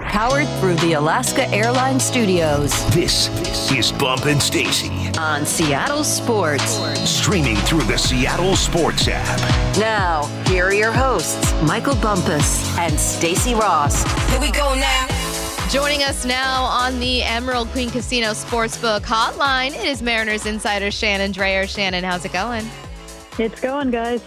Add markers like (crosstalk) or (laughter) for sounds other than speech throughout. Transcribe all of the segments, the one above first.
Powered through the Alaska Airlines Studios. This is Bump and Stacy on Seattle Sports. Streaming through the Seattle Sports app. Now, here are your hosts, Michael Bumpus and Stacy Ross. Here we go now. Joining us now on the Emerald Queen Casino Sportsbook Hotline, it is Mariners insider Shannon Drayer. Shannon, how's it going? It's going, guys.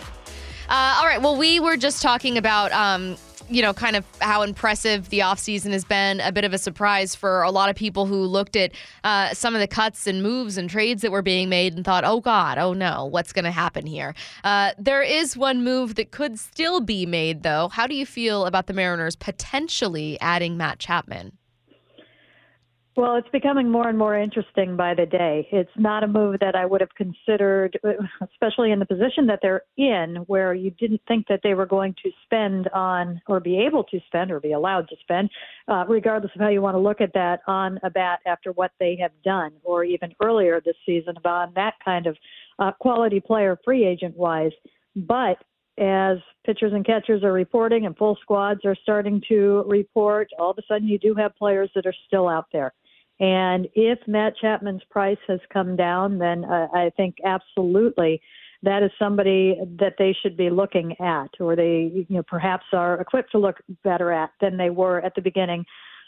Uh, all right. Well, we were just talking about um, you know, kind of how impressive the offseason has been. A bit of a surprise for a lot of people who looked at uh, some of the cuts and moves and trades that were being made and thought, oh, God, oh, no, what's going to happen here? Uh, there is one move that could still be made, though. How do you feel about the Mariners potentially adding Matt Chapman? Well, it's becoming more and more interesting by the day. It's not a move that I would have considered, especially in the position that they're in, where you didn't think that they were going to spend on or be able to spend or be allowed to spend, uh, regardless of how you want to look at that, on a bat after what they have done, or even earlier this season on that kind of uh, quality player, free agent wise. But as pitchers and catchers are reporting and full squads are starting to report, all of a sudden you do have players that are still out there. And if Matt Chapman's price has come down, then uh, I think absolutely that is somebody that they should be looking at, or they you know perhaps are equipped to look better at than they were at the beginning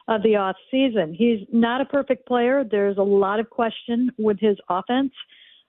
of the off season. He's not a perfect player. There's a lot of question with his offense,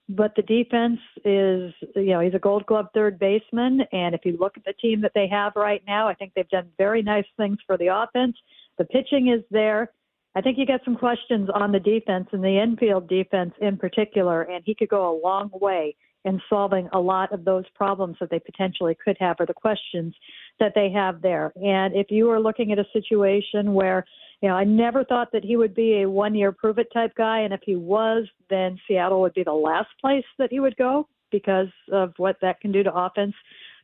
but the defense is you know he's a Gold Glove third baseman, and if you look at the team that they have right now, I think they've done very nice things for the offense. The pitching is there. I think you got some questions on the defense and the infield defense in particular, and he could go a long way in solving a lot of those problems that they potentially could have or the questions that they have there. And if you are looking at a situation where, you know, I never thought that he would be a one year prove it type guy, and if he was, then Seattle would be the last place that he would go because of what that can do to offense,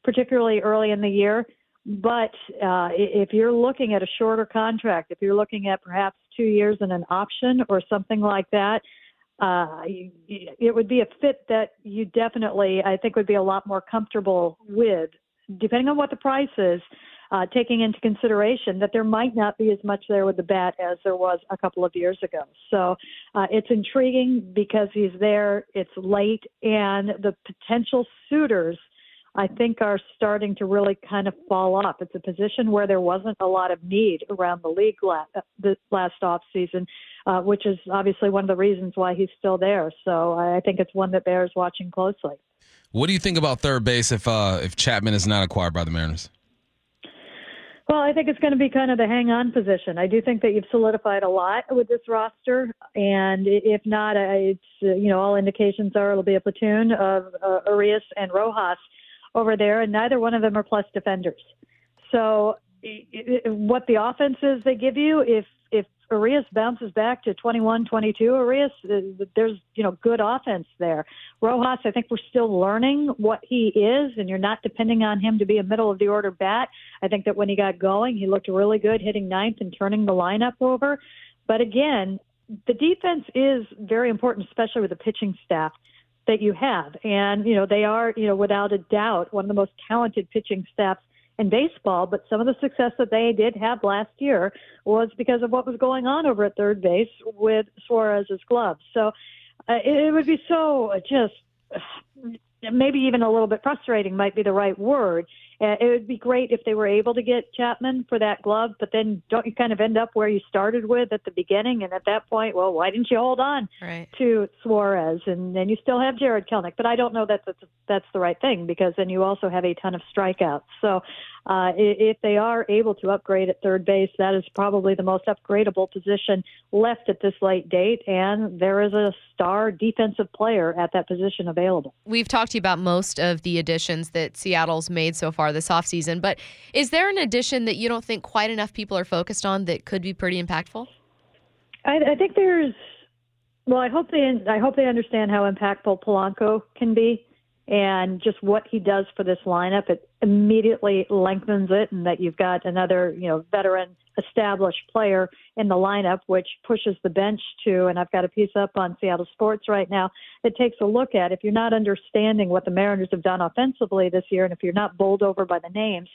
particularly early in the year. But uh, if you're looking at a shorter contract, if you're looking at perhaps two years and an option or something like that, uh, it would be a fit that you definitely, I think, would be a lot more comfortable with, depending on what the price is. Uh, taking into consideration that there might not be as much there with the bat as there was a couple of years ago. So uh, it's intriguing because he's there, it's late, and the potential suitors I think are starting to really kind of fall off. It's a position where there wasn't a lot of need around the league last, the last off season, uh, which is obviously one of the reasons why he's still there. So I think it's one that bears watching closely. What do you think about third base if uh, if Chapman is not acquired by the Mariners? Well, I think it's going to be kind of the hang on position. I do think that you've solidified a lot with this roster, and if not, it's you know all indications are it'll be a platoon of uh, Urias and Rojas over there, and neither one of them are plus defenders. So, what the offense is they give you, if if Urias bounces back to 21, 22, Urias, uh, there's you know good offense there. Rojas, I think we're still learning what he is, and you're not depending on him to be a middle of the order bat. I think that when he got going, he looked really good, hitting ninth and turning the lineup over. But again, the defense is very important, especially with the pitching staff that you have. And, you know, they are, you know, without a doubt, one of the most talented pitching staffs in baseball. But some of the success that they did have last year was because of what was going on over at third base with Suarez's gloves. So uh, it, it would be so just maybe even a little bit frustrating might be the right word. Uh, it would be great if they were able to get Chapman for that glove, but then don't you kind of end up where you started with at the beginning? And at that point, well, why didn't you hold on right. to Suarez? And then you still have Jarred Kelenic, but I don't know that that's, that's the right thing because then you also have a ton of strikeouts. So uh, if they are able to upgrade at third base, that is probably the most upgradable position left at this late date, and there is a star defensive player at that position available. We've talked to you about most of the additions that Seattle's made so far this offseason, but is there an addition that you don't think quite enough people are focused on that could be pretty impactful? I, I think there's. Well, I hope they. I hope they understand how impactful Polanco can be and just what he does for this lineup, it immediately lengthens it, and that you've got another, you know, veteran, established player in the lineup, which pushes the bench to. And I've got a piece up on Seattle Sports right now that takes a look at if you're not understanding what the Mariners have done offensively this year, and if you're not bowled over by the names,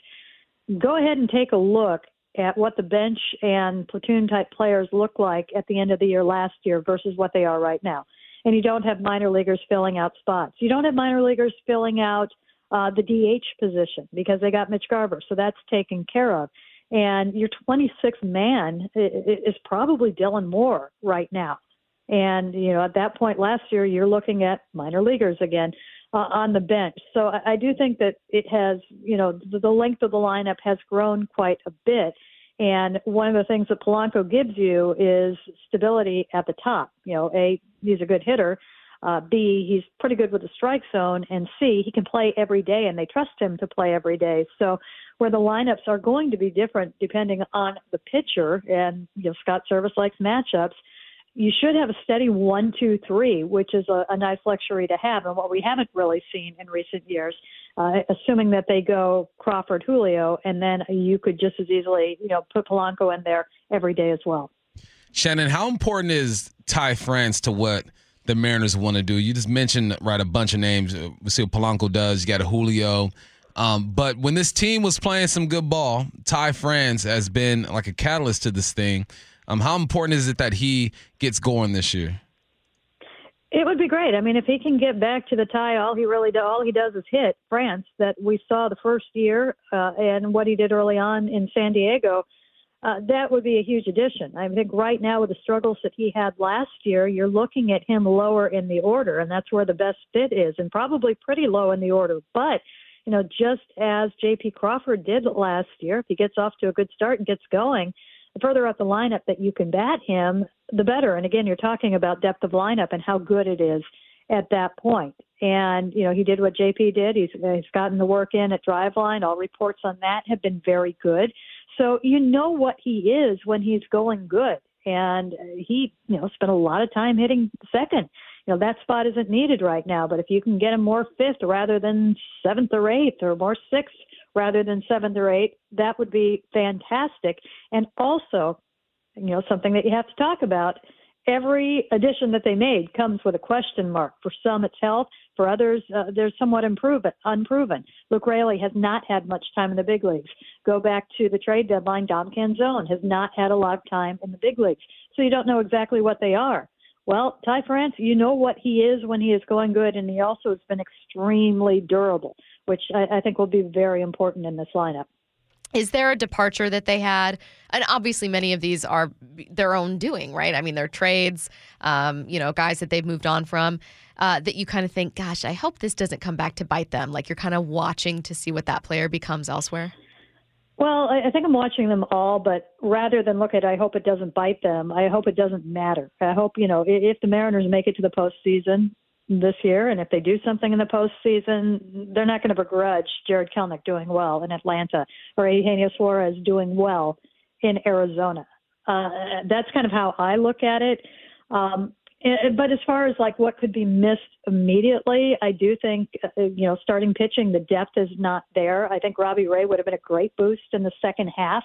go ahead and take a look at what the bench and platoon type players look like at the end of the year last year versus what they are right now. And you don't have minor leaguers filling out spots. You don't have minor leaguers filling out uh, the DH position because they got Mitch Garver, so that's taken care of. And your 26th man is probably Dylan Moore right now. And, you know, at that point last year, you're looking at minor leaguers again uh, on the bench. So I, I do think that it has, you know, the, the length of the lineup has grown quite a bit. And one of the things that Polanco gives you is stability at the top. You know, A, he's a good hitter. Uh, B, he's pretty good with the strike zone. And C, he can play every day and they trust him to play every day. So where the lineups are going to be different depending on the pitcher and, you know, Scott Servais likes matchups you should have a steady one, two, three, which is a, a nice luxury to have, and what we haven't really seen in recent years. Uh, assuming that they go Crawford, Julio, and then you could just as easily, you know, put Polanco in there every day as well. Shannon, how important is Ty France to what the Mariners want to do? You just mentioned right a bunch of names. We see what Polanco does. You got a Julio. Um, but when this team was playing some good ball, Ty France has been like a catalyst to this thing. Um, how important is it that he gets going this year? It would be great. I mean, if he can get back to the tie, all he really do, all he does is hit France that we saw the first year uh, and what he did early on in San Diego. Uh, that would be a huge addition. I think right now with the struggles that he had last year, you're looking at him lower in the order, and that's where the best fit is, and probably pretty low in the order. But you know, just as J.P. Crawford did last year, if he gets off to a good start and gets going, the further up the lineup that you can bat him, the better. And again, you're talking about depth of lineup and how good it is at that point. And you know, he did what JP did. He's he's gotten the work in at Driveline. All reports on that have been very good. So you know what he is when he's going good. And he, you know, spent a lot of time hitting second. You know, that spot isn't needed right now. But if you can get him more fifth rather than seventh or eighth or more sixth, rather than seventh or eighth, that would be fantastic. And also, you know, something that you have to talk about. Every addition that they made comes with a question mark. For some, it's health. For others, uh, they're somewhat unproven. unproven. Luke Raley has not had much time in the big leagues. Go back to the trade deadline. Dom Canzone has not had a lot of time in the big leagues. So you don't know exactly what they are. Well, Ty France, you know what he is when he is going good, and he also has been extremely durable which I, I think will be very important in this lineup. Is there a departure that they had? And obviously, many of these are their own doing, right? I mean, they're trades, um, you know, guys that they've moved on from. Uh, that you kind of think, gosh, I hope this doesn't come back to bite them. Like you're kind of watching to see what that player becomes elsewhere. Well, I think I'm watching them all, but rather than look at, I hope it doesn't bite them. I hope it doesn't matter. I hope you know if the Mariners make it to the postseason, this year, and if they do something in the postseason, they're not going to begrudge Jarred Kelenic doing well in Atlanta or Eugenio Suarez doing well in Arizona. Uh, that's kind of how I look at it. Um, but as far as like what could be missed immediately, I do think uh, you know starting pitching, the depth is not there. I think Robbie Ray would have been a great boost in the second half.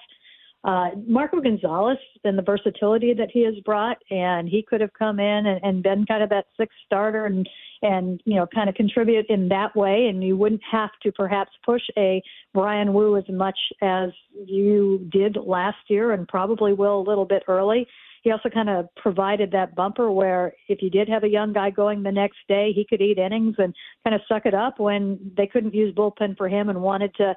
Uh, Marco Gonzalez and the versatility that he has brought, and he could have come in and, and been kind of that sixth starter and and you know kind of contribute in that way, and you wouldn't have to perhaps push a Bryan Woo as much as you did last year, and probably will a little bit early. He also kind of provided that bumper where if you did have a young guy going the next day, he could eat innings and kind of suck it up when they couldn't use bullpen for him and wanted to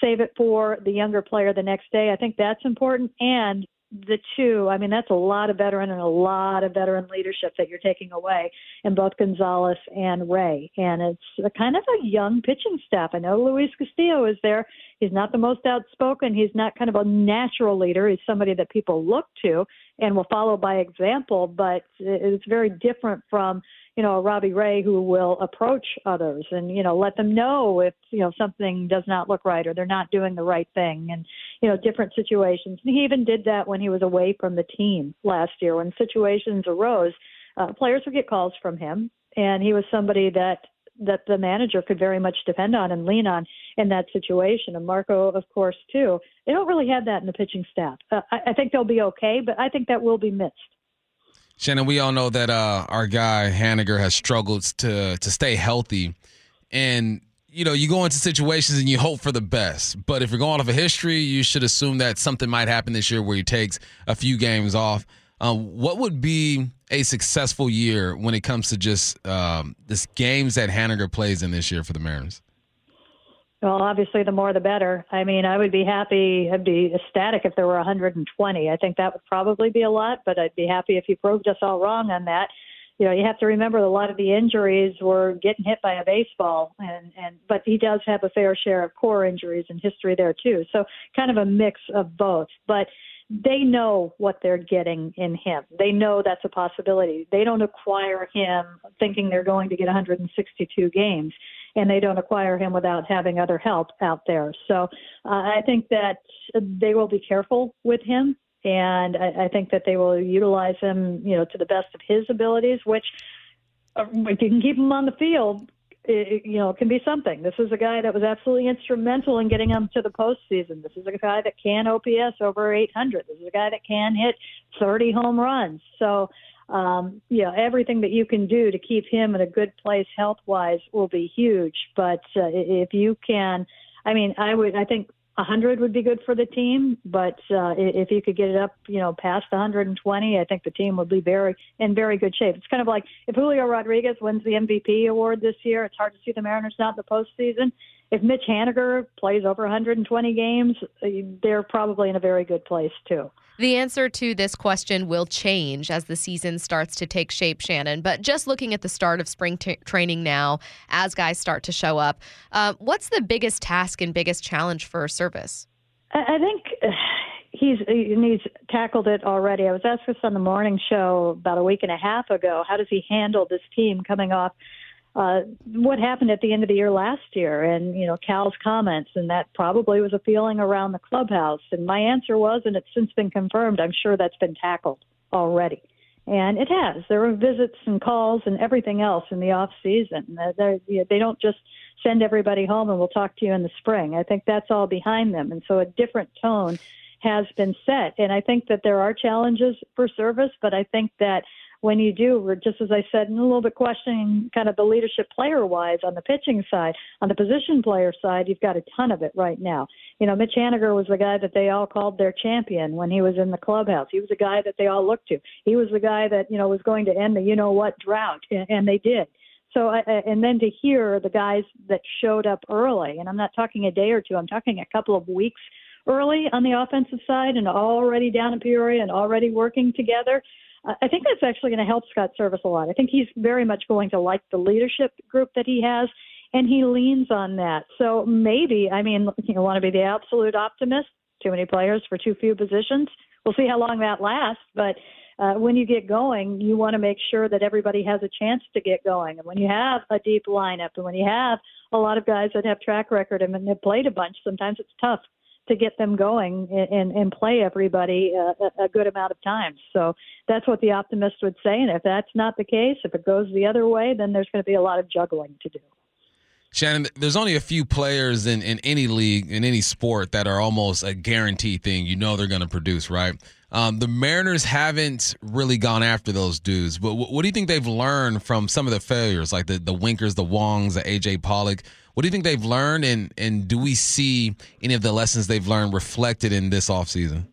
save it for the younger player the next day. I think that's important. And the two, I mean, that's a lot of veteran and a lot of veteran leadership that you're taking away in both Gonzalez and Ray. And it's kind of a young pitching staff. I know Luis Castillo is there. He's not the most outspoken. He's not kind of a natural leader. He's somebody that people look to and will follow by example, but it's very different from you know, a Robbie Ray who will approach others and, you know, let them know if, you know, something does not look right or they're not doing the right thing and, you know, different situations. And he even did that when he was away from the team last year. When situations arose, uh, players would get calls from him. And he was somebody that that the manager could very much depend on and lean on in that situation. And Marco, of course, too. They don't really have that in the pitching staff. Uh, I, I think they'll be okay, but I think that will be missed. Shannon, we all know that uh, our guy Haniger has struggled to to stay healthy, and you know, you go into situations and you hope for the best. But if you're going off of history, you should assume that something might happen this year where he takes a few games off. Um, what would be a successful year when it comes to just um, this games that Haniger plays in this year for the Mariners? Well, obviously, the more the better. I mean, I would be happy, I'd be ecstatic if there were 120. I think that would probably be a lot, but I'd be happy if you proved us all wrong on that. You know, you have to remember a lot of the injuries were getting hit by a baseball, and and but he does have a fair share of core injuries and history there too. So kind of a mix of both. But they know what they're getting in him. They know that's a possibility. They don't acquire him thinking they're going to get 162 games, and they don't acquire him without having other help out there. So uh, I think that they will be careful with him, and I, I think that they will utilize him, you know, to the best of his abilities. Which, uh, if you can keep him on the field, it, you know, can be something. This is a guy that was absolutely instrumental in getting them to the postseason. This is a guy that can OPS over 800. This is a guy that can hit 30 home runs. So, um, you know, everything that you can do to keep him in a good place health wise will be huge. But uh, if you can, I mean, I would, I think 100 would be good for the team, but uh, if you could get it up, you know, past 120, I think the team would be very in very good shape. It's kind of like if Julio Rodriguez wins the MVP award this year, it's hard to see the Mariners not in the postseason. If Mitch Haniger plays over 120 games, they're probably in a very good place too. The answer to this question will change as the season starts to take shape, Shannon. But just looking at the start of spring t- training now, as guys start to show up, uh, what's the biggest task and biggest challenge for Servais? I think (sighs) he's he's tackled it already. I was asked this on the morning show about a week and a half ago. How does he handle this team coming off uh, what happened at the end of the year last year and, you know, Cal's comments, and that probably was a feeling around the clubhouse. And my answer was, and it's since been confirmed, I'm sure that's been tackled already. And it has. There were visits and calls and everything else in the off season. They, they don't just send everybody home and we'll talk to you in the spring. I think that's all behind them. And so a different tone has been set. And I think that there are challenges for Servais, but I think that when you do, we're just as I said, and a little bit questioning kind of the leadership player wise on the pitching side. On the position player side, you've got a ton of it right now. You know, Mitch Haniger was the guy that they all called their champion when he was in the clubhouse. He was the guy that they all looked to. He was the guy that, you know, was going to end the you know what drought, and, and they did. So, and then to hear the guys that showed up early, and I'm not talking a day or two, I'm talking a couple of weeks early on the offensive side and already down in Peoria and already working together. I think that's actually going to help Scott Servais a lot. I think he's very much going to like the leadership group that he has, and he leans on that. So maybe, I mean, you want to be the absolute optimist. Too many players for too few positions. We'll see how long that lasts, but uh, when you get going, you want to make sure that everybody has a chance to get going. And when you have a deep lineup, and when you have a lot of guys that have track record and have played a bunch, sometimes it's tough to get them going and, and play everybody a, a good amount of times. So that's what the optimist would say. And if that's not the case, if it goes the other way, then there's going to be a lot of juggling to do. Shannon, there's only a few players in, in any league, in any sport, that are almost a guaranteed thing. You know they're going to produce, right? Um, the Mariners haven't really gone after those dudes. But what, what do you think they've learned from some of the failures, like the, the Winkers, the Wongs, the AJ Pollock? What do you think they've learned, and and do we see any of the lessons they've learned reflected in this offseason?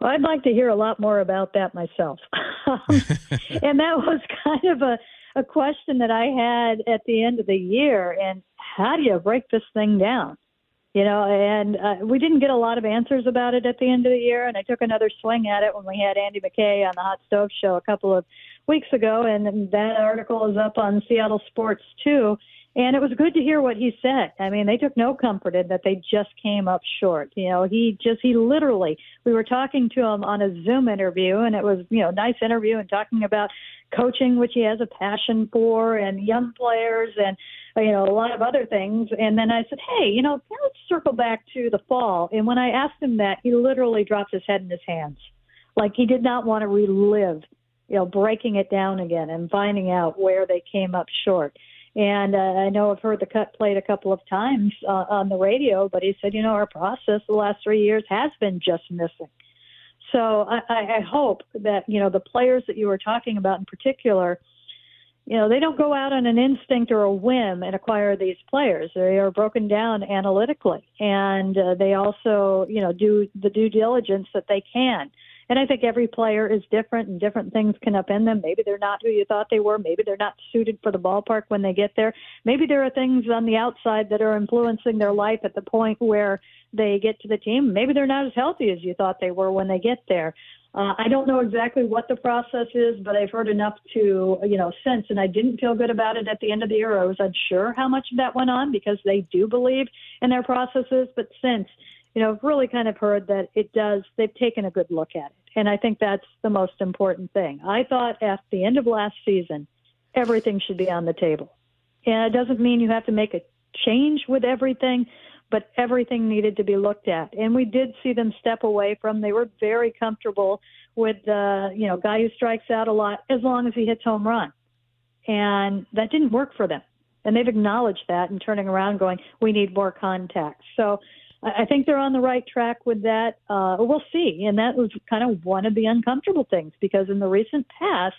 Well, I'd like to hear a lot more about that myself. (laughs) and that was (laughs) kind of a, a question that I had at the end of the year. And how do you break this thing down? You know, and uh, we didn't get a lot of answers about it at the end of the year. And I took another swing at it when we had Andy McKay on the Hot Stove Show a couple of weeks ago. And that article is up on Seattle Sports, too. And it was good to hear what he said. I mean, they took no comfort in that they just came up short. You know, he just, he literally, we were talking to him on a Zoom interview, and it was, you know, nice interview and talking about coaching, which he has a passion for, and young players, and, uh, you know, a lot of other things. And then I said, hey, you know, let's circle back to the fall. And when I asked him that, he literally dropped his head in his hands. Like he did not want to relive, you know, breaking it down again and finding out where they came up short. And uh, I know I've heard the cut played a couple of times uh, on the radio, but he said, you know, our process the last three years has been just missing. So I, I hope that, you know, the players that you were talking about in particular, you know, they don't go out on an instinct or a whim and acquire these players. They are broken down analytically, and uh, they also, you know, do the due diligence that they can. And I think every player is different, and different things can upend them. Maybe they're not who you thought they were. Maybe they're not suited for the ballpark when they get there. Maybe there are things on the outside that are influencing their life at the point where they get to the team. Maybe they're not as healthy as you thought they were when they get there. Uh, I don't know exactly what the process is, but I've heard enough to, you know, sense, and I didn't feel good about it at the end of the year. I was unsure how much of that went on because they do believe in their processes, but since, you know, I've really kind of heard that it does, they've taken a good look at it. And I think that's the most important thing. I thought at the end of last season, everything should be on the table. And it doesn't mean you have to make a change with everything, but everything needed to be looked at. And we did see them step away from. They were very comfortable with the you know guy who strikes out a lot as long as he hits home run, and that didn't work for them. And they've acknowledged that and turning around, going, we need more contact. So I think they're on the right track with that. Uh, we'll see. And that was kind of one of the uncomfortable things because in the recent past,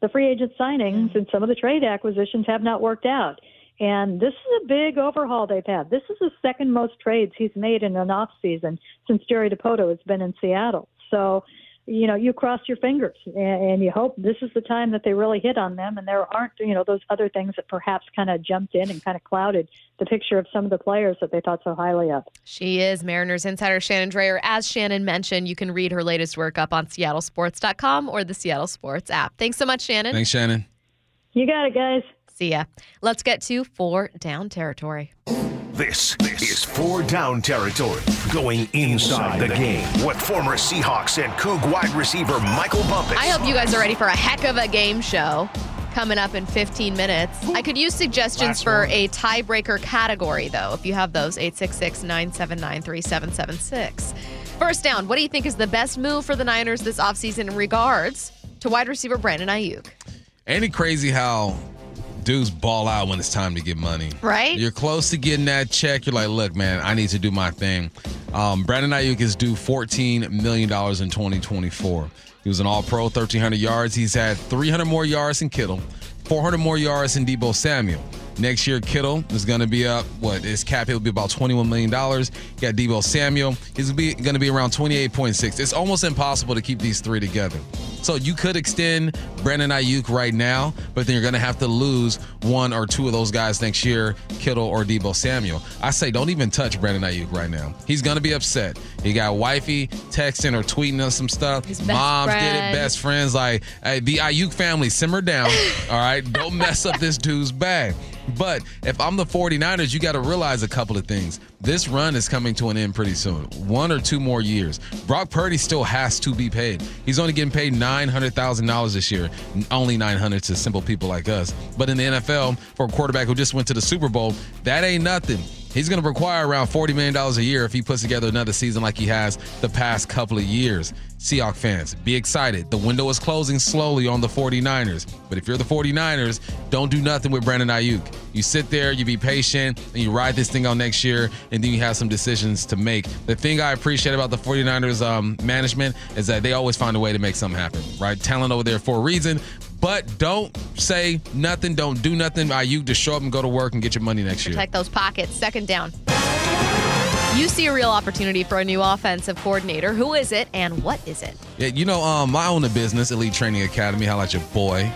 the free agent signings and some of the trade acquisitions have not worked out. And this is a big overhaul they've had. This is the second most trades he's made in an off season since Jerry Dipoto has been in Seattle. So, you know, you cross your fingers and, and you hope this is the time that they really hit on them. And there aren't, you know, those other things that perhaps kind of jumped in and kind of clouded the picture of some of the players that they thought so highly of. She is Mariners insider Shannon Drayer. As Shannon mentioned, you can read her latest work up on seattlesports.com or the Seattle Sports app. Thanks so much, Shannon. Thanks, Shannon. You got it, guys. See ya. Let's get to four down territory. This, this is four down territory. Going inside the game. What former Seahawks and Coug wide receiver Michael Bumpus. I hope you guys are ready for a heck of a game show coming up in 15 minutes. I could use suggestions for a tiebreaker category, though, if you have those 866 979 3776. First down, what do you think is the best move for the Niners this offseason in regards to wide receiver Brandon Aiyuk? Ain't it crazy how dudes ball out when it's time to get money? Right? You're close to getting that check. You're like, look, man, I need to do my thing. Um, Brandon Aiyuk is due $14 million in 2024. He was an all pro, 1,300 yards. He's had 300 more yards than Kittle, 400 more yards than Deebo Samuel. Next year, Kittle is going to be up. What his cap hit will be about $21 million. You got Deebo Samuel. He's going to be around 28.6. It's almost impossible to keep these three together. So you could extend Brandon Aiyuk right now, but then you're going to have to lose one or two of those guys next year, Kittle or Deebo Samuel. I say don't even touch Brandon Aiyuk right now. He's going to be upset. He got wifey texting or tweeting us some stuff. His Moms did it, best friends. Like hey, the Aiyuk family, simmer down. (laughs) all right, don't mess up this dude's bag. But if I'm the 49ers, you got to realize a couple of things. This run is coming to an end pretty soon. One or two more years. Brock Purdy still has to be paid. He's only getting paid $900,000 this year. Only 900 to simple people like us. But in the NFL, for a quarterback who just went to the Super Bowl, that ain't nothing. He's going to require around $40 million a year if he puts together another season like he has the past couple of years. Seahawks fans, be excited. The window is closing slowly on the 49ers. But if you're the 49ers, don't do nothing with Brandon Aiyuk. You sit there, you be patient, and you ride this thing out next year, and then you have some decisions to make. The thing I appreciate about the 49ers um, management is that they always find a way to make something happen, right? Talent over there for a reason. But don't say nothing. Don't do nothing. You just show up and go to work and get your money next year. Protect those pockets. Second down. You see a real opportunity for a new offensive coordinator. Who is it and what is it? Yeah, you know, um, I own a business, Elite Training Academy. How about your boy?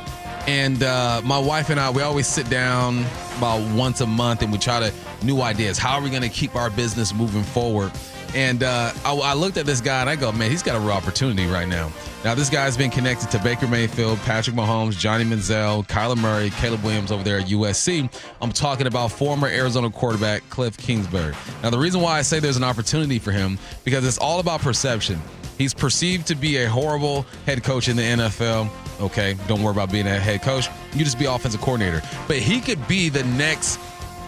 And uh, my wife and I, we always sit down about once a month and we try to new ideas. How are we going to keep our business moving forward? And uh, I, I looked at this guy and I go, man, he's got a real opportunity right now. Now, this guy's been connected to Baker Mayfield, Patrick Mahomes, Johnny Manziel, Kyler Murray, Caleb Williams over there at USC. I'm talking about former Arizona quarterback Cliff Kingsbury. Now, the reason why I say there's an opportunity for him because it's all about perception. He's perceived to be a horrible head coach in the NFL. Okay, don't worry about being a head coach. You just be offensive coordinator. But he could be the next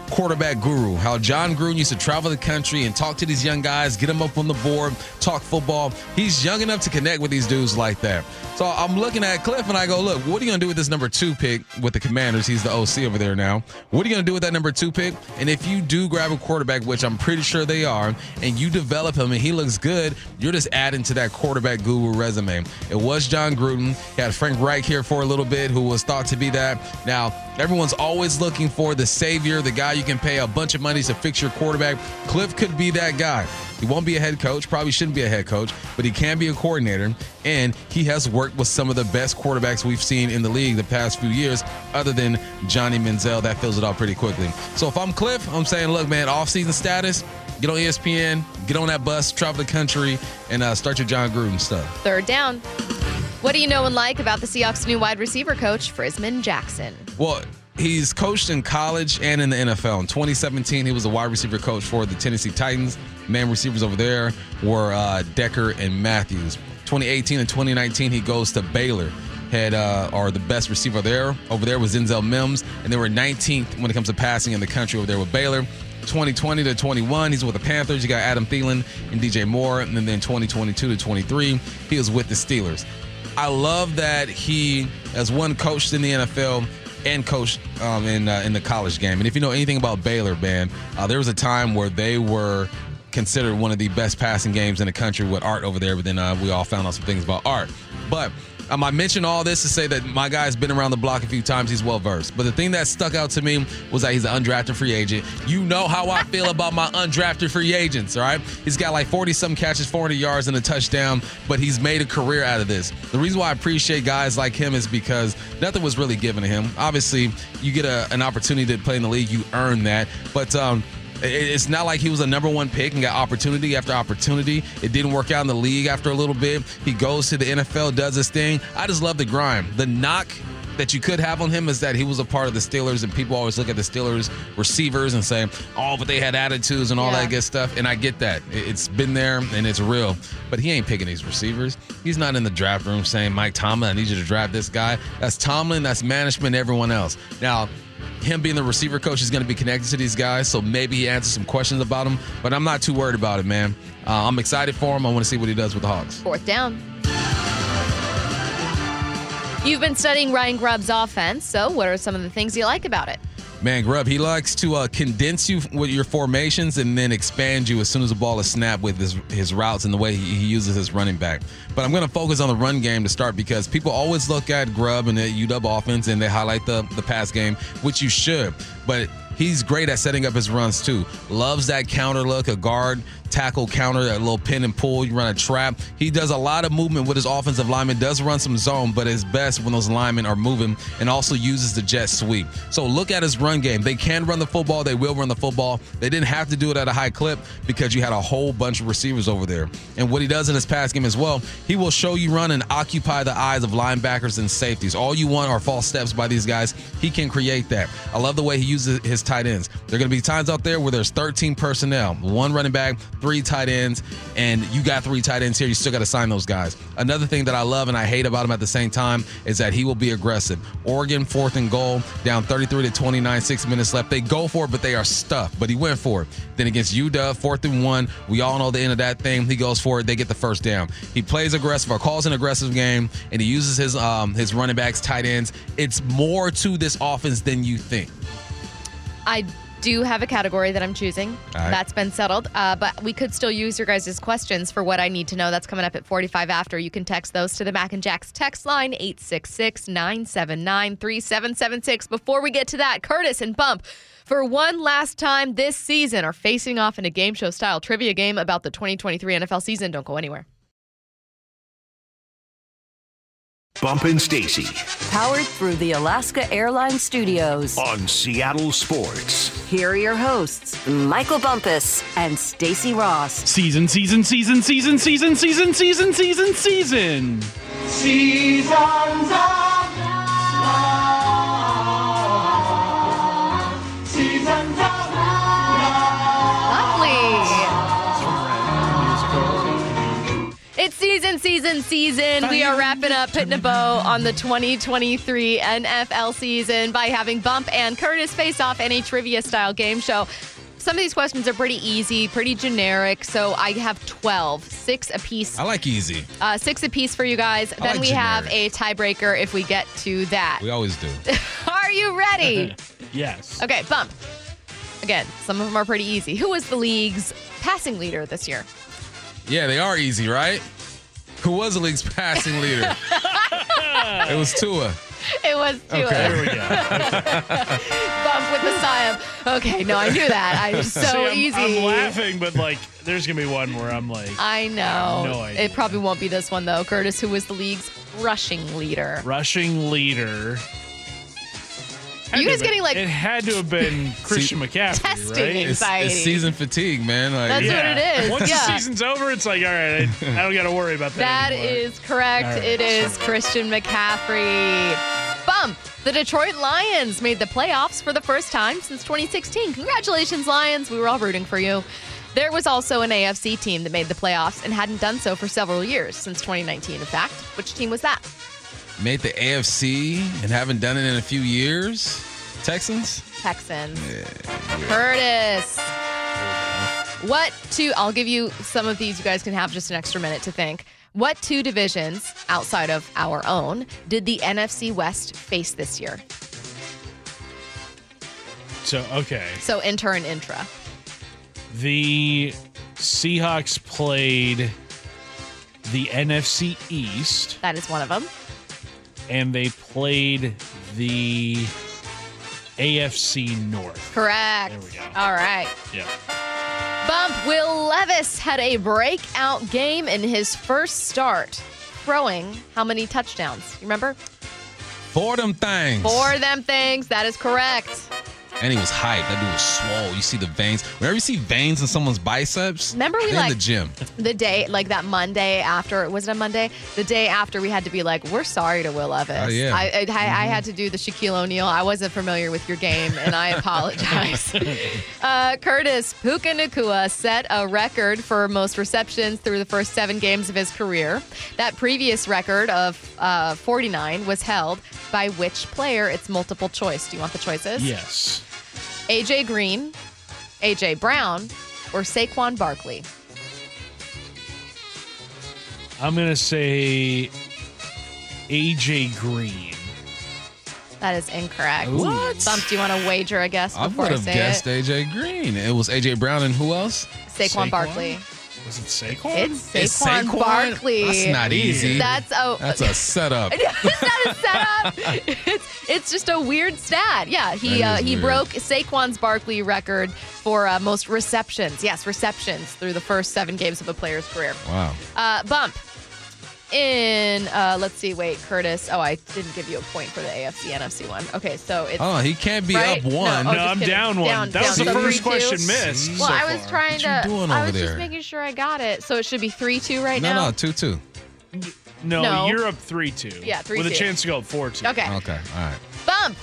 quarterback guru. How Jon Gruden used to travel the country and talk to these young guys, get them up on the board, talk football. He's young enough to connect with these dudes like that. So I'm looking at Cliff and I go, look, what are you going to do with this number two pick with the Commanders? He's the OC over there now. What are you going to do with that number two pick? And if you do grab a quarterback, which I'm pretty sure they are, and you develop him and he looks good, you're just adding to that quarterback guru resume. It was Jon Gruden. He had Frank Reich here for a little bit, who was thought to be that. Now, everyone's always looking for the savior, the guy you can pay a bunch of money to fix your quarterback. Cliff could be that guy. He won't be a head coach, probably shouldn't be a head coach, but he can be a coordinator. And he has worked with some of the best quarterbacks we've seen in the league the past few years, other than Johnny Manziel. That fills it out pretty quickly. So if I'm Cliff, I'm saying, look, man, offseason status, get on ESPN, get on that bus, travel the country, and uh, start your Jon Gruden stuff. Third down. What do you know and like about the Seahawks' new wide receiver coach, Frisman Jackson? Well, he's coached in college and in the NFL. In 2017, he was a wide receiver coach for the Tennessee Titans. Main receivers over there were uh, Decker and Matthews. 2018 and 2019, he goes to Baylor. Had uh, the best receiver there. Over there was Denzel Mims, and they were 19th when it comes to passing in the country over there with Baylor. 2020 to 21, he's with the Panthers. You got Adam Thielen and DJ Moore, and then 2022 to 23, he was with the Steelers. I love that he, as one coached in the NFL, and coached um, in uh, in the college game. And if you know anything about Baylor, man, uh, there was a time where they were considered one of the best passing games in the country with Art over there. But then uh, we all found out some things about Art. But um, I mentioned all this to say that my guy's been around the block a few times. He's well versed. But the thing that stuck out to me was that he's an undrafted free agent. You know how I feel about my undrafted free agents, all right? He's got like 40 some catches, 400 yards, and a touchdown, but he's made a career out of this. The reason why I appreciate guys like him is because nothing was really given to him. Obviously, you get a, an opportunity to play in the league, you earn that. But, um, it's not like he was a number one pick and got opportunity after opportunity. It didn't work out in the league after a little bit. He goes to the NFL, does his thing. I just love the grind. The knock that you could have on him is that he was a part of the Steelers, and people always look at the Steelers receivers and say, "Oh, but they had attitudes and all Yeah. that good stuff." And I get that; it's been there and it's real. But he ain't picking these receivers. He's not in the draft room saying, "Mike Tomlin, I need you to draft this guy." That's Tomlin. That's management. Everyone else. Now, him being the receiver coach is going to be connected to these guys, so maybe he answers some questions about them. But I'm not too worried about it, man. Uh, I'm excited for him. I want to see what he does with the Hawks. Fourth down. You've been studying Ryan Grubb's offense, so what are some of the things you like about it? Man, Grubb, he likes to uh, condense you with your formations and then expand you as soon as the ball is snapped with his, his routes and the way he, he uses his running back. But I'm going to focus on the run game to start because people always look at Grubb and the UW offense and they highlight the, the pass game, which you should. But he's great at setting up his runs too. Loves that counter look, a guard tackle counter, that little pin and pull. You run a trap. He does a lot of movement with his offensive lineman. Does run some zone, but is best when those linemen are moving, and also uses the jet sweep. So look at his run game. They can run the football. They will run the football. They didn't have to do it at a high clip because you had a whole bunch of receivers over there. And what he does in his pass game as well, he will show you run and occupy the eyes of linebackers and safeties. All you want are false steps by these guys. He can create that. I love the way he uses his tight ends. There are going to be times out there where there's 13 personnel, one running back, three tight ends, and you got three tight ends here. You still got to sign those guys. Another thing that I love and I hate about him at the same time is that he will be aggressive. Oregon fourth and goal, down 33 to 29, six minutes left. They go for it, but they are stuffed. But he went for it. Then against UW, fourth and one, we all know the end of that thing. He goes for it. They get the first down. He plays aggressive or calls an aggressive game, and he uses his um, his running backs, tight ends. It's more to this offense than you think. I do have a category that I'm choosing. All right. That's been settled. Uh, but we could still use your guys' questions for what I need to know. That's coming up at 45 after. You can text those to the Mac and Jacks text line 866 979 3776. Before we get to that, Curtis and Bump, for one last time this season, are facing off in a game show style trivia game about the 2023 NFL season. Don't go anywhere. Bump and Stacy Powered through the Alaska Airlines Studios. on Seattle Sports. Here are your hosts, Michael Bumpus and Stacy Ross. Season, season, season, season, season, season, season, season, season. Seasons of season, season Season, season. We are wrapping up, putting a bow on the 2023 NFL season by having Bump and Curtis face off in a trivia style game show. Some of these questions are pretty easy, pretty generic. So I have 12, six apiece. I like easy. Uh, six apiece for you guys. Then like we have a tiebreaker if we get to that. We always do. (laughs) Are you ready? (laughs) Yes. okay, Bump. Again, some of them are pretty easy. Who was the league's passing leader this year? Yeah, they are easy, right? Who was the league's passing leader? (laughs) it was Tua. It was Tua. Okay. There we go. (laughs) Bump with the sigh of, okay, no, I knew that. I was so See, I'm, easy. I'm laughing, but like, there's gonna be one where I'm like, I know. no idea. It probably won't be this one though. Curtis, who was the league's rushing leader. rushing leader. Had You to guys getting, like- It had to have been (laughs) Christian McCaffrey, Testing right? it. It's, it's season fatigue, man. Like, That's what it is, Once yeah. the season's over, it's like, all right, I, I don't got to worry about that. That anymore. is correct. All right. It is Christian McCaffrey. Bump. The Detroit Lions made the playoffs for the first time since 2016. Congratulations, Lions. We were all rooting for you. There was also an AFC team that made the playoffs and hadn't done so for several years, since 2019, in fact. Which team was that? Made the AFC and haven't done it in a few years. Texans. Texans. Curtis. What two? I'll give you some of these. You guys can have just an extra minute to think. What two divisions outside of our own did the NFC West face this year? So, okay. So inter and intra. The Seahawks played the NFC East, That is one of them. And they played the AFC North. Correct. There we go. All right. Yeah. Bump Will Levis had a breakout game in his first start, throwing how many touchdowns? You remember? For them things. Four them things. That is correct. And he was hyped. That dude was swole. You see the veins. Whenever you see veins in someone's biceps, Remember we, they're in like- the gym. the day, like that Monday after, was it a Monday? The day after, we had to be like, we're sorry to Will Levis. Oh, yeah. I, I, I had to do the Shaquille O'Neal. I wasn't familiar with your game, and I apologize. (laughs) uh, Curtis Puka Nacua set a record for most receptions through the first seven games of his career. That previous record of uh, 49 was held by which player? It's multiple choice. Do you want the choices? Yes. AJ Green, AJ Brown, or Saquon Barkley? I'm going to say AJ Green. That is incorrect. What? Bump, do you want to wager a guess before I before would I, have say guessed it? AJ Green. It was AJ Brown and who else? Saquon, Saquon? Barkley. Was it Saquon? It's Saquon, It's Saquon? Barkley. That's not easy. That's a. That's a setup. (laughs) it's not a setup. (laughs) it's, it's just a weird stat. Yeah, he uh, he weird. broke Saquon's Barkley record for uh, most receptions. Yes, receptions through the first seven games of a player's career. wow. Uh, bump. In uh, let's see, wait, Curtis. Oh, I didn't give you a point for the AFC NFC one. Okay, so it's Oh, he can't be Right? up No, one. oh, no, I'm kidding. down one. Down- that was the So first three, two? question missed. Well, so I was far. trying What to. you doing I was there? just making sure I got it. So it should be three two right no, now. no, no, two two. No, No. you're up 3 2. Yeah, 3-2. With a chance to go up 4 2. Okay. Okay, all right. Bump.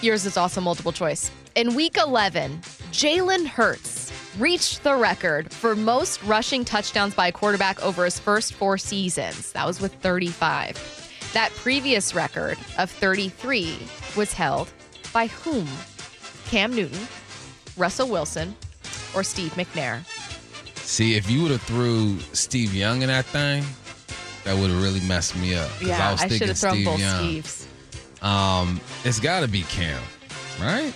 Yours is also multiple choice. In week 11, Jalen Hurts reached the record for most rushing touchdowns by a quarterback over his first four seasons. That was with 35. That previous record of 33 was held by whom? Cam Newton, Russell Wilson, or Steve McNair? See, if you would have threw Steve Young in that thing, that would have really messed me up. Yeah, I was I should thinking have thrown Steve both Young. Steves. Um, it's got to be Cam, right?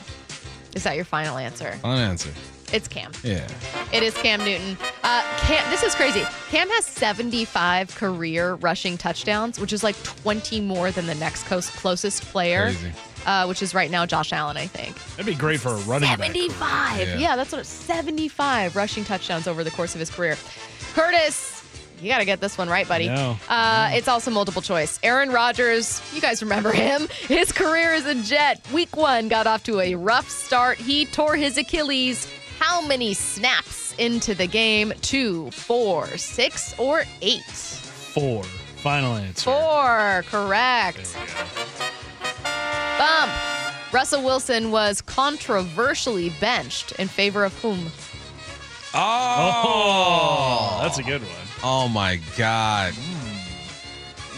Is that your final answer? Final answer. It's Cam. Yeah. It is Cam Newton. Uh, Cam, this is crazy. Cam has 75 career rushing touchdowns, which is like 20 more than the next close, closest player, uh, which is right now Josh Allen, I think. That'd be great for a running back. 75. Yeah. Yeah. that's what 75 rushing touchdowns over the course of his career. Curtis, you got to get this one right, buddy. No. Uh, it's also multiple choice. Aaron Rodgers, you guys remember him. His career as a Jet, week one, got off to a rough start. He tore his Achilles. How many snaps into the game? Two, four, six, or eight? Four. Final answer. Four, correct. There we go. Bump. Russell Wilson was controversially benched in favor of whom? Oh, That's a good one. Oh my God.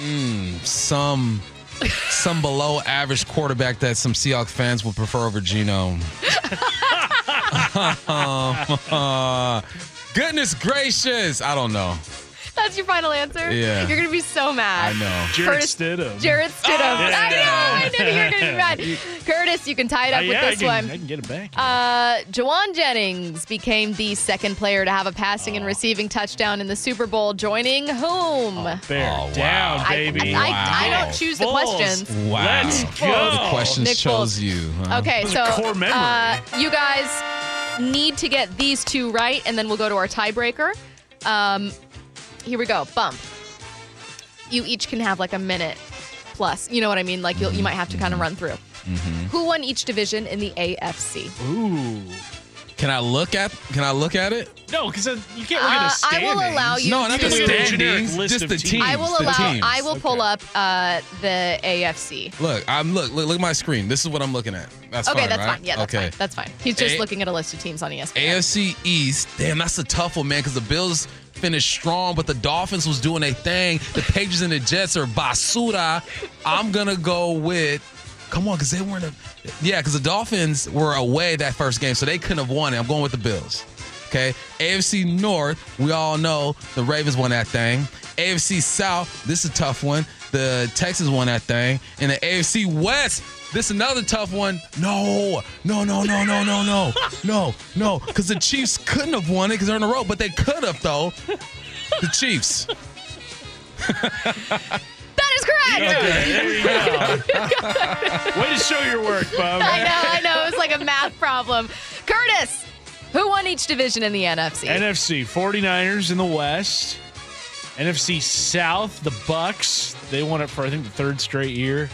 Mm, some some below average quarterback that some Seahawks fans would prefer over Geno. (laughs) (laughs) Goodness gracious. I don't know. That's your final answer? Yeah. You're going to be so mad. I know. Jared Curtis- Stidham. Jarrett Stidham. I know. I knew you were going to be mad. Curtis, you can tie it Uh, up with yeah, I this can, one. I can get it back. Uh, Jauan Jennings became the second player to have a passing and receiving touchdown in the Super Bowl, joining whom? Bear Oh, wow. down, I, baby. I, I, I Wow. don't choose the questions. Wow. Let's Nick go. The questions Nick chose Foles. you. huh? Okay, so are core uh, you guys need to get these two right, and then we'll go to our tiebreaker. Um, here we go. Bump. You each can have like a minute plus. You know what I mean? Like you'll, you might have to kind of run through. Who won each division in the AFC? Ooh. Can I look at can I look at it? No, because you can't look at Uh, the I standings. will allow you No, not to. the Just a generic standings. list Just of the teams. teams. I will the allow. teams. I will pull Okay. up uh, the AFC. Look, I'm look, look look at my screen. This is what I'm looking at. That's Okay, fine, that's right? fine. Yeah, that's okay. fine. That's fine. He's just A- looking at a list of teams on ESPN. AFC East, damn, that's a tough one, man, because the Bills finished strong, but the Dolphins was doing a thing. The Pages and the Jets are basura. I'm gonna go with. Come on, because they weren't. A, yeah, because the Dolphins were away that first game, so they couldn't have won it. I'm going with the Bills. Okay, AFC North, we all know the Ravens won that thing. AFC South, this is a tough one. The Texans won that thing. And the AFC West, this is another tough one. No, no, no, no, no, no, no, no, no, because the Chiefs couldn't have won it because they're in a row, but they could have though. The Chiefs. (laughs) That is correct. There you go. (laughs) Way to show your work, Bob. I know, I know. It was like a math problem. Curtis, who won each division in the NFC? NFC 49ers in the West. NFC South, the Bucs. They won it for I think the third straight year.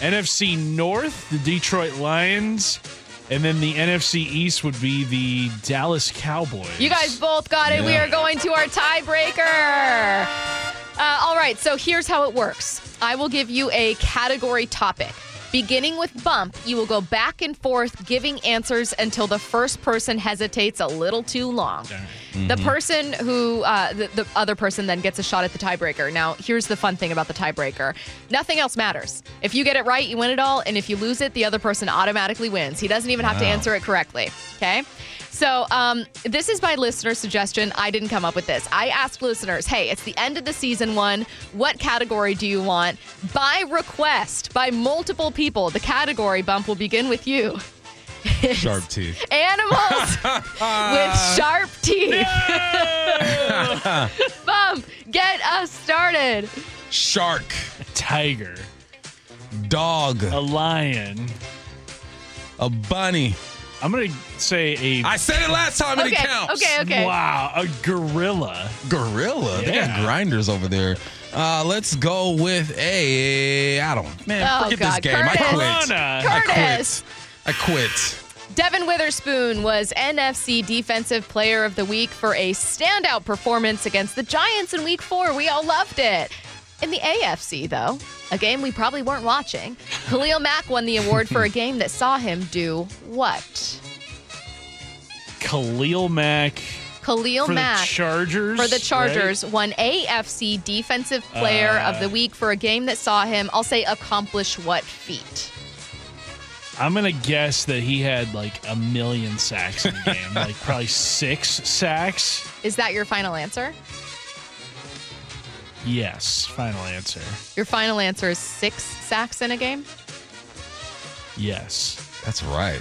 NFC North, the Detroit Lions. And then the NFC East would be the Dallas Cowboys. you guys both got it. We are going to our tiebreaker. Uh, all right, so here's how it works I will give you a category topic. Beginning with bump, you will go back and forth giving answers until the first person hesitates a little too long. The person who, uh, the, the other person then gets a shot at the tiebreaker. Now, here's the fun thing about the tiebreaker nothing else matters. If you get it right, you win it all. And if you lose it, the other person automatically wins. He doesn't even have to answer it correctly. Okay? So, um, this is my listener suggestion. I didn't come up with this. I asked listeners, hey, it's the end of the season one. What category do you want? By request, by multiple people, the category bump will begin with you. Sharp teeth. Animals (laughs) with sharp teeth. (laughs) Bump, get us started. Shark. Tiger, Dog. a lion. A bunny. I'm going to say a I said it last time and Okay, it counts. okay, okay. wow, a gorilla. Gorilla. They got Yeah. grinders over there. Uh, let's go with a. I don't. Man, Oh, forget God, this game. I quit. Piranha. I Curtis. quit. I quit. Devon Witherspoon was NFC Defensive Player of the Week for a standout performance against the Giants in Week Four. We all loved it. In the AFC, though, a game we probably weren't watching, (laughs) Khalil Mack won the award for a game that saw him do what? Khalil Mack Khalil for Mack the Chargers. for the right? Chargers won AFC Defensive Player of Uh. the Week for a game that saw him, I'll say, accomplish what feat? I'm gonna guess that he had like a million sacks in the game, like probably (laughs) six sacks. Is that your final answer? Yes, final answer. Your final answer is six sacks in a game? Yes. That's right.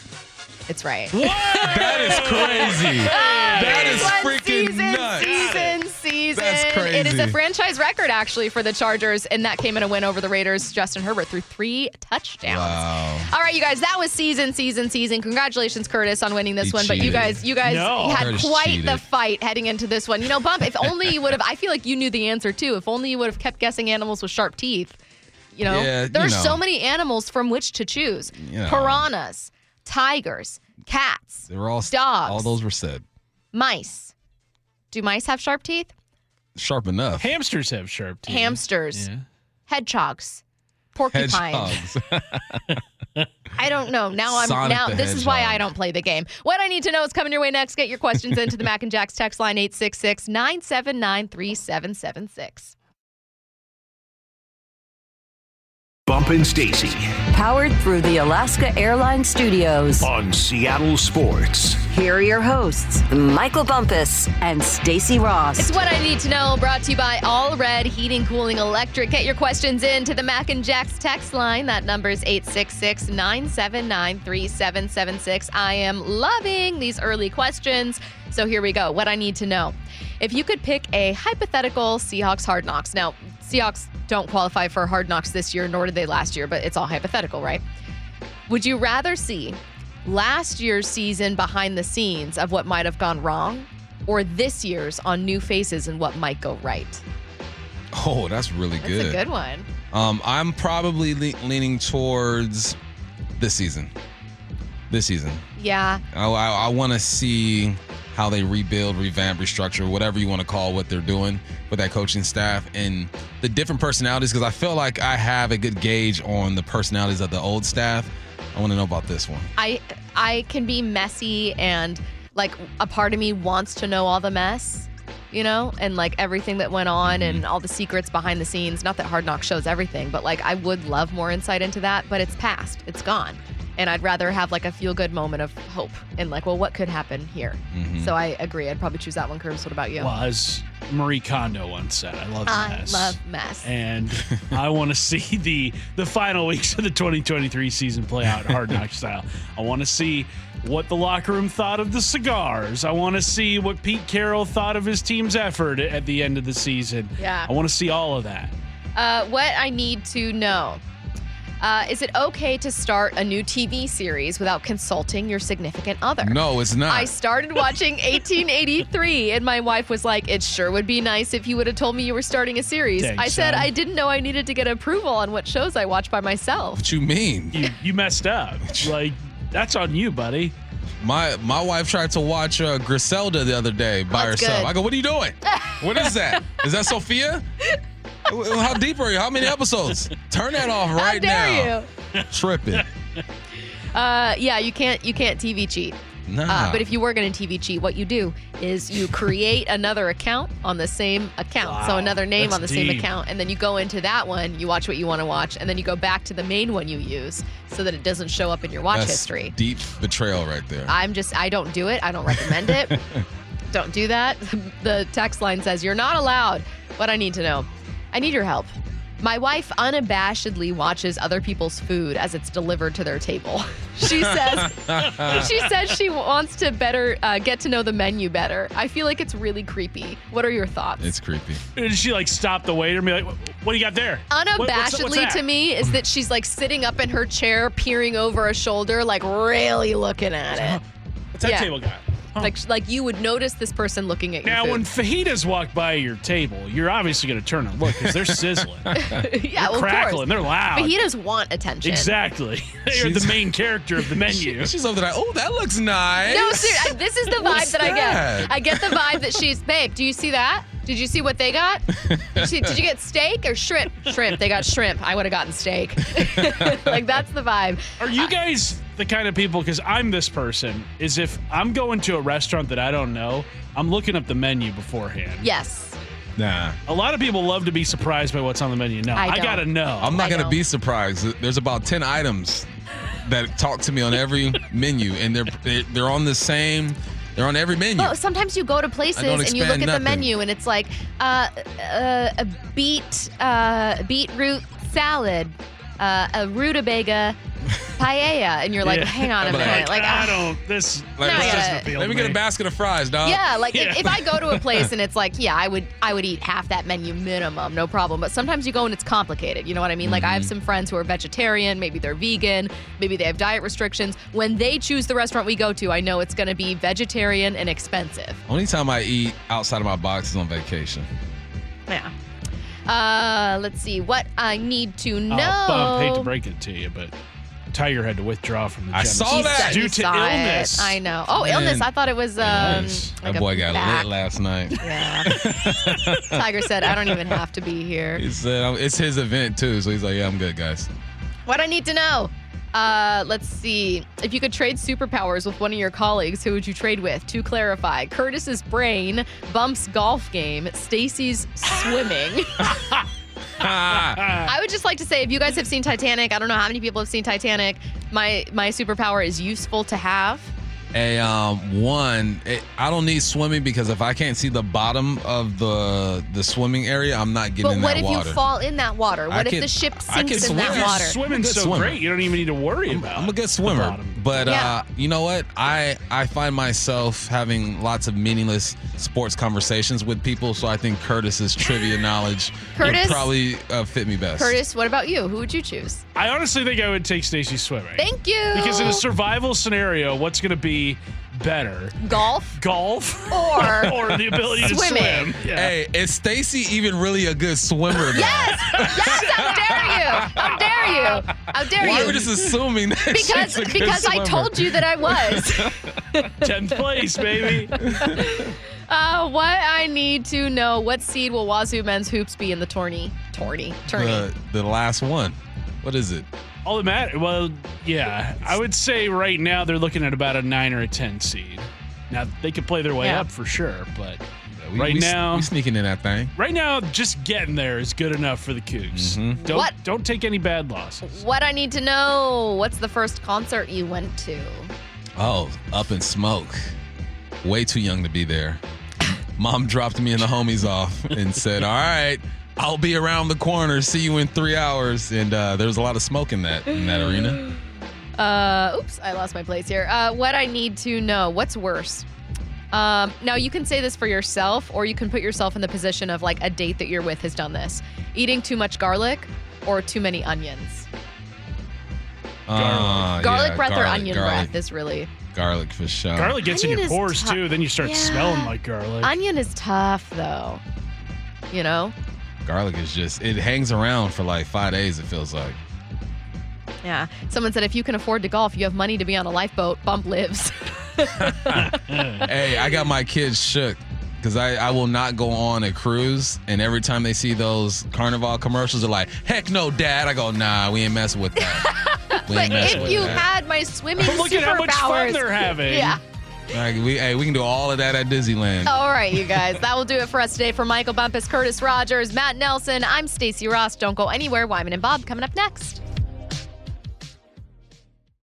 It's right. What? That is crazy. (laughs) that is One freaking season, nuts. Season, season. That's crazy. It is a franchise record, actually, for the Chargers, and that came in a win over the Raiders. Justin Herbert threw three touchdowns. Wow. All right, you guys, that was season, season, season. Congratulations, Curtis, on winning this He one. But you guys, you guys No. had Curtis quite cheated. the fight heading into this one. You know, Bump, if only you would have, I feel like you knew the answer too. If only you would have kept guessing animals with sharp teeth. You know, Yeah, there you are know. so many animals from which to choose You know. piranhas, tigers, cats. They were all dogs. All those were said. Mice. Do mice have sharp teeth? Sharp enough. Hamsters have sharp teeth. Hamsters. Yeah. Hedgehogs. Porcupines. Hedgehogs. (laughs) I don't know. Now I'm Sonic now. This is why I don't play the game. What I need to know is coming your way next. Get your questions into the Mac and Jacks text line 866 979 3776. Bump and Stacy. Powered through the Alaska Airlines Studios on Seattle Sports. Here are your hosts, Michael Bumpus and Stacy Ross. It's what I need to know, brought to you by All Red Heating, Cooling, Electric. Get your questions in to the Mac and Jack's text line. That number is 866 979 3776. I am loving these early questions. So here we go. What I need to know. If you could pick a hypothetical Seahawks hard knocks. Now, Seahawks don't qualify for hard knocks this year, nor did they last year, but it's all hypothetical, right? Would you rather see last year's season behind the scenes of what might have gone wrong or this year's on new faces and what might go right? Oh, that's really That's good. That's a good one. Um, I'm probably le- leaning towards this season. This season, Yeah. I, I, I want to see how they rebuild, revamp, restructure, whatever you want to call what they're doing with that coaching staff and the different personalities. Because I feel like I have a good gauge on the personalities of the old staff. I want to know about this one. I I can be messy and like a part of me wants to know all the mess, you know, and like everything that went on and mm-hmm. all the secrets behind the scenes. Not that Hard Knock shows everything, but like I would love more insight into that, but it's past. It's gone. And I'd rather have like a feel good moment of hope and like, well, what could happen here? So I agree. I'd probably choose that one, Curtis. What about you? Well, as Marie Kondo once said, I love I mess. I love mess. and (laughs) I want to see the the final weeks of the 2023 season play out hard knock (laughs) style. I want to see what the locker room thought of the cigars. I want to see what Pete Carroll thought of his team's effort at the end of the season. Yeah. I want to see all of that. Uh, what I need to know. Uh, is it okay to start a new TV series without consulting your significant other? No, it's not. I started watching (laughs) 1883, and my wife was like, It sure would be nice if you would have told me you were starting a series. Dang, I said, son. I didn't know I needed to get approval on what shows I watch by myself. what you mean? You you messed up. Like that's on you, buddy. My my wife tried to watch uh, Griselda the other day by That's herself. good. I go, what are you doing? what is that? (laughs) Is that Sophia? Well, How deep are you? How many episodes? Turn that off right How now. dare you? Tripping. Uh, yeah, you can't you can't TV cheat. Nah. Uh, but if you were going to TV cheat, what you do is you create another account on the same account. Wow, so another name that's on the same account. And then you go into that one, you watch what you want to watch, and then you go back to the main one you use so that it doesn't show up in your watch That's history. Deep betrayal right there. I'm just, I don't do it. I don't recommend it. (laughs) don't do that. (laughs) The text line says, You're not allowed. What I need to know. I need your help. My wife unabashedly watches other people's food as it's delivered to their table. (laughs) She says (laughs) she says she wants to better uh, get to know the menu better. I feel like it's really creepy. What are your thoughts? it's creepy. Did she like stop the waiter and be like, "What do you got there?" What- what's- Unabashedly what's to me is that she's like sitting up in her chair, peering over a shoulder, like really looking at it. What's that Yeah. table got? Huh. Like like you would notice this person looking at you. Now, food. when fajitas walk by your table, you're obviously going to turn and look because they're sizzling, (laughs) yeah, well, crackling, course. they're loud. Fajitas want attention. Exactly. (laughs) They're the main character of the (laughs) menu. She's over there. Oh, that looks nice. No, seriously, this is the vibe What's that I get. I get the vibe that she's, babe, do you see that? Did you see what they got? Did you, see- did you get steak or shrimp? Shrimp. They got shrimp. I would have gotten steak. like, that's the vibe. Are you guys the kind of people? Because I'm this person. Is if I'm going to a restaurant that I don't know, I'm looking up the menu beforehand. Yes. Nah. A lot of people love to be surprised by what's on the menu. No, I I, don't. gotta know. I'm not I gonna know. be surprised. There's about ten items that talk to me on every (laughs) menu, and they're they're- they're on the same. They're on every menu. But sometimes you go to places and you look expand at the menu and it's like uh, uh, a beet uh, beetroot salad, uh, a rutabaga paella, and you're like, Yeah. hang on a I'm like, minute, like, I ah. don't. This. Like, No, this gotta- doesn't appeal Let me to get a basket of fries, dog. Yeah, like Yeah. If, if I go to a (laughs) place and it's like, yeah, I would I would eat half that menu minimum, no problem. But sometimes you go and it's complicated. You know what I mean? Like I have some friends who are vegetarian, maybe they're vegan, maybe they have diet restrictions. When they choose the restaurant we go to, I know it's going to be vegetarian and expensive. Only time I eat outside of my box is on vacation. Yeah. Uh, let's see what I need to know. Bump. Hate to break it to you, but Tiger had to withdraw from the. I Genesis saw He that. said- due to saw it. illness. I know. Oh, Man. illness. I thought it was um. Nice. like that a boy got back. lit last night. (laughs) Yeah. Tiger said, "I don't even have to be here." He said it's his event too, so he's like, "Yeah, I'm good, guys." What I need to know. Uh, let's see. If you could trade superpowers with one of your colleagues, who would you trade with? To clarify, Curtis's brain, Bump's golf game, Stacy's swimming. (laughs) (laughs) (laughs) I would just like to say, if you guys have seen Titanic, I don't know how many people have seen Titanic. My my superpower is useful to have. A um one, it, I don't need swimming because if I can't see the bottom of the the swimming area, I'm not getting But in what if water. you fall in that water? What I if can- the ship I can sinks in swim. that You're water? Swimming Good so swimmer. great, you don't even need to worry I'm, about. I'm a good the swimmer, bottom. But Yeah. uh, you know what? I I find myself having lots of meaningless sports conversations with people, so I think Curtis's trivia (laughs) knowledge Curtis? would probably uh, fit me best. Curtis, what about you? Who would you choose? I honestly think I would take Stacy swimming. Thank you. Because in a survival scenario, what's going to be better? golf Golf or (laughs) or the ability to Swimming. swim? Yeah. Hey, is Stacy even really a good swimmer? though? Yes! Yes! How dare you! How dare you! How dare Why you! are we just assuming that because she's a good because I swimmer? told you that I was. (laughs) (laughs) 10th place, baby. Uh, what I need to know: What seed will Wazzu men's hoops be in the tourney? Tourney, tourney. the, the last one. What is it? All that matters. Well, yeah, I would say right now they're looking at about a nine or a ten seed. Now they could play their way Yeah. up for sure, but We, Right we, now- we sneaking in that thing. right now just getting there is good enough for the Cougs. Mm-hmm. Don't What? don't take any bad losses. what I need to know: What's the first concert you went to? Oh, up in smoke. Way too young to be there. Mom dropped me and the homies off and said, "All right, I'll be around the corner. See you in three hours." And uh, there was a lot of smoke in that in that arena. (gasps) Uh, oops, I lost my place here. Uh, what I need to know: What's worse? Um, now you can say this for yourself, or you can put yourself in the position of like a date that you're with has done this: eating too much garlic or too many onions. Uh, garlic yeah, breath or onion garlic, breath is really. Garlic for sure. Garlic gets Onion in your pores tou- too. Then you start Yeah. smelling like garlic. Onion is tough though. You know? Garlic is just it hangs around for like five days. It feels like. Yeah. Someone said if you can afford to golf, you have money to be on a lifeboat. Bump lives. (laughs) Hey, I got my kids shook because I, I will not go on a cruise. And every time they see those Carnival commercials, they're like, heck no, dad. I go, nah, we ain't messing with that. We but messing if with you that. had my swimming (laughs) Look at how much fun they're having. Yeah. Like, we, hey, we can do all of that at Disneyland. All right, you guys. That will do it for us today. For Michael Bumpus, Curtis Rogers, Matt Nelson, I'm Stacy Ross. Don't go anywhere. Wyman and Bob coming up next.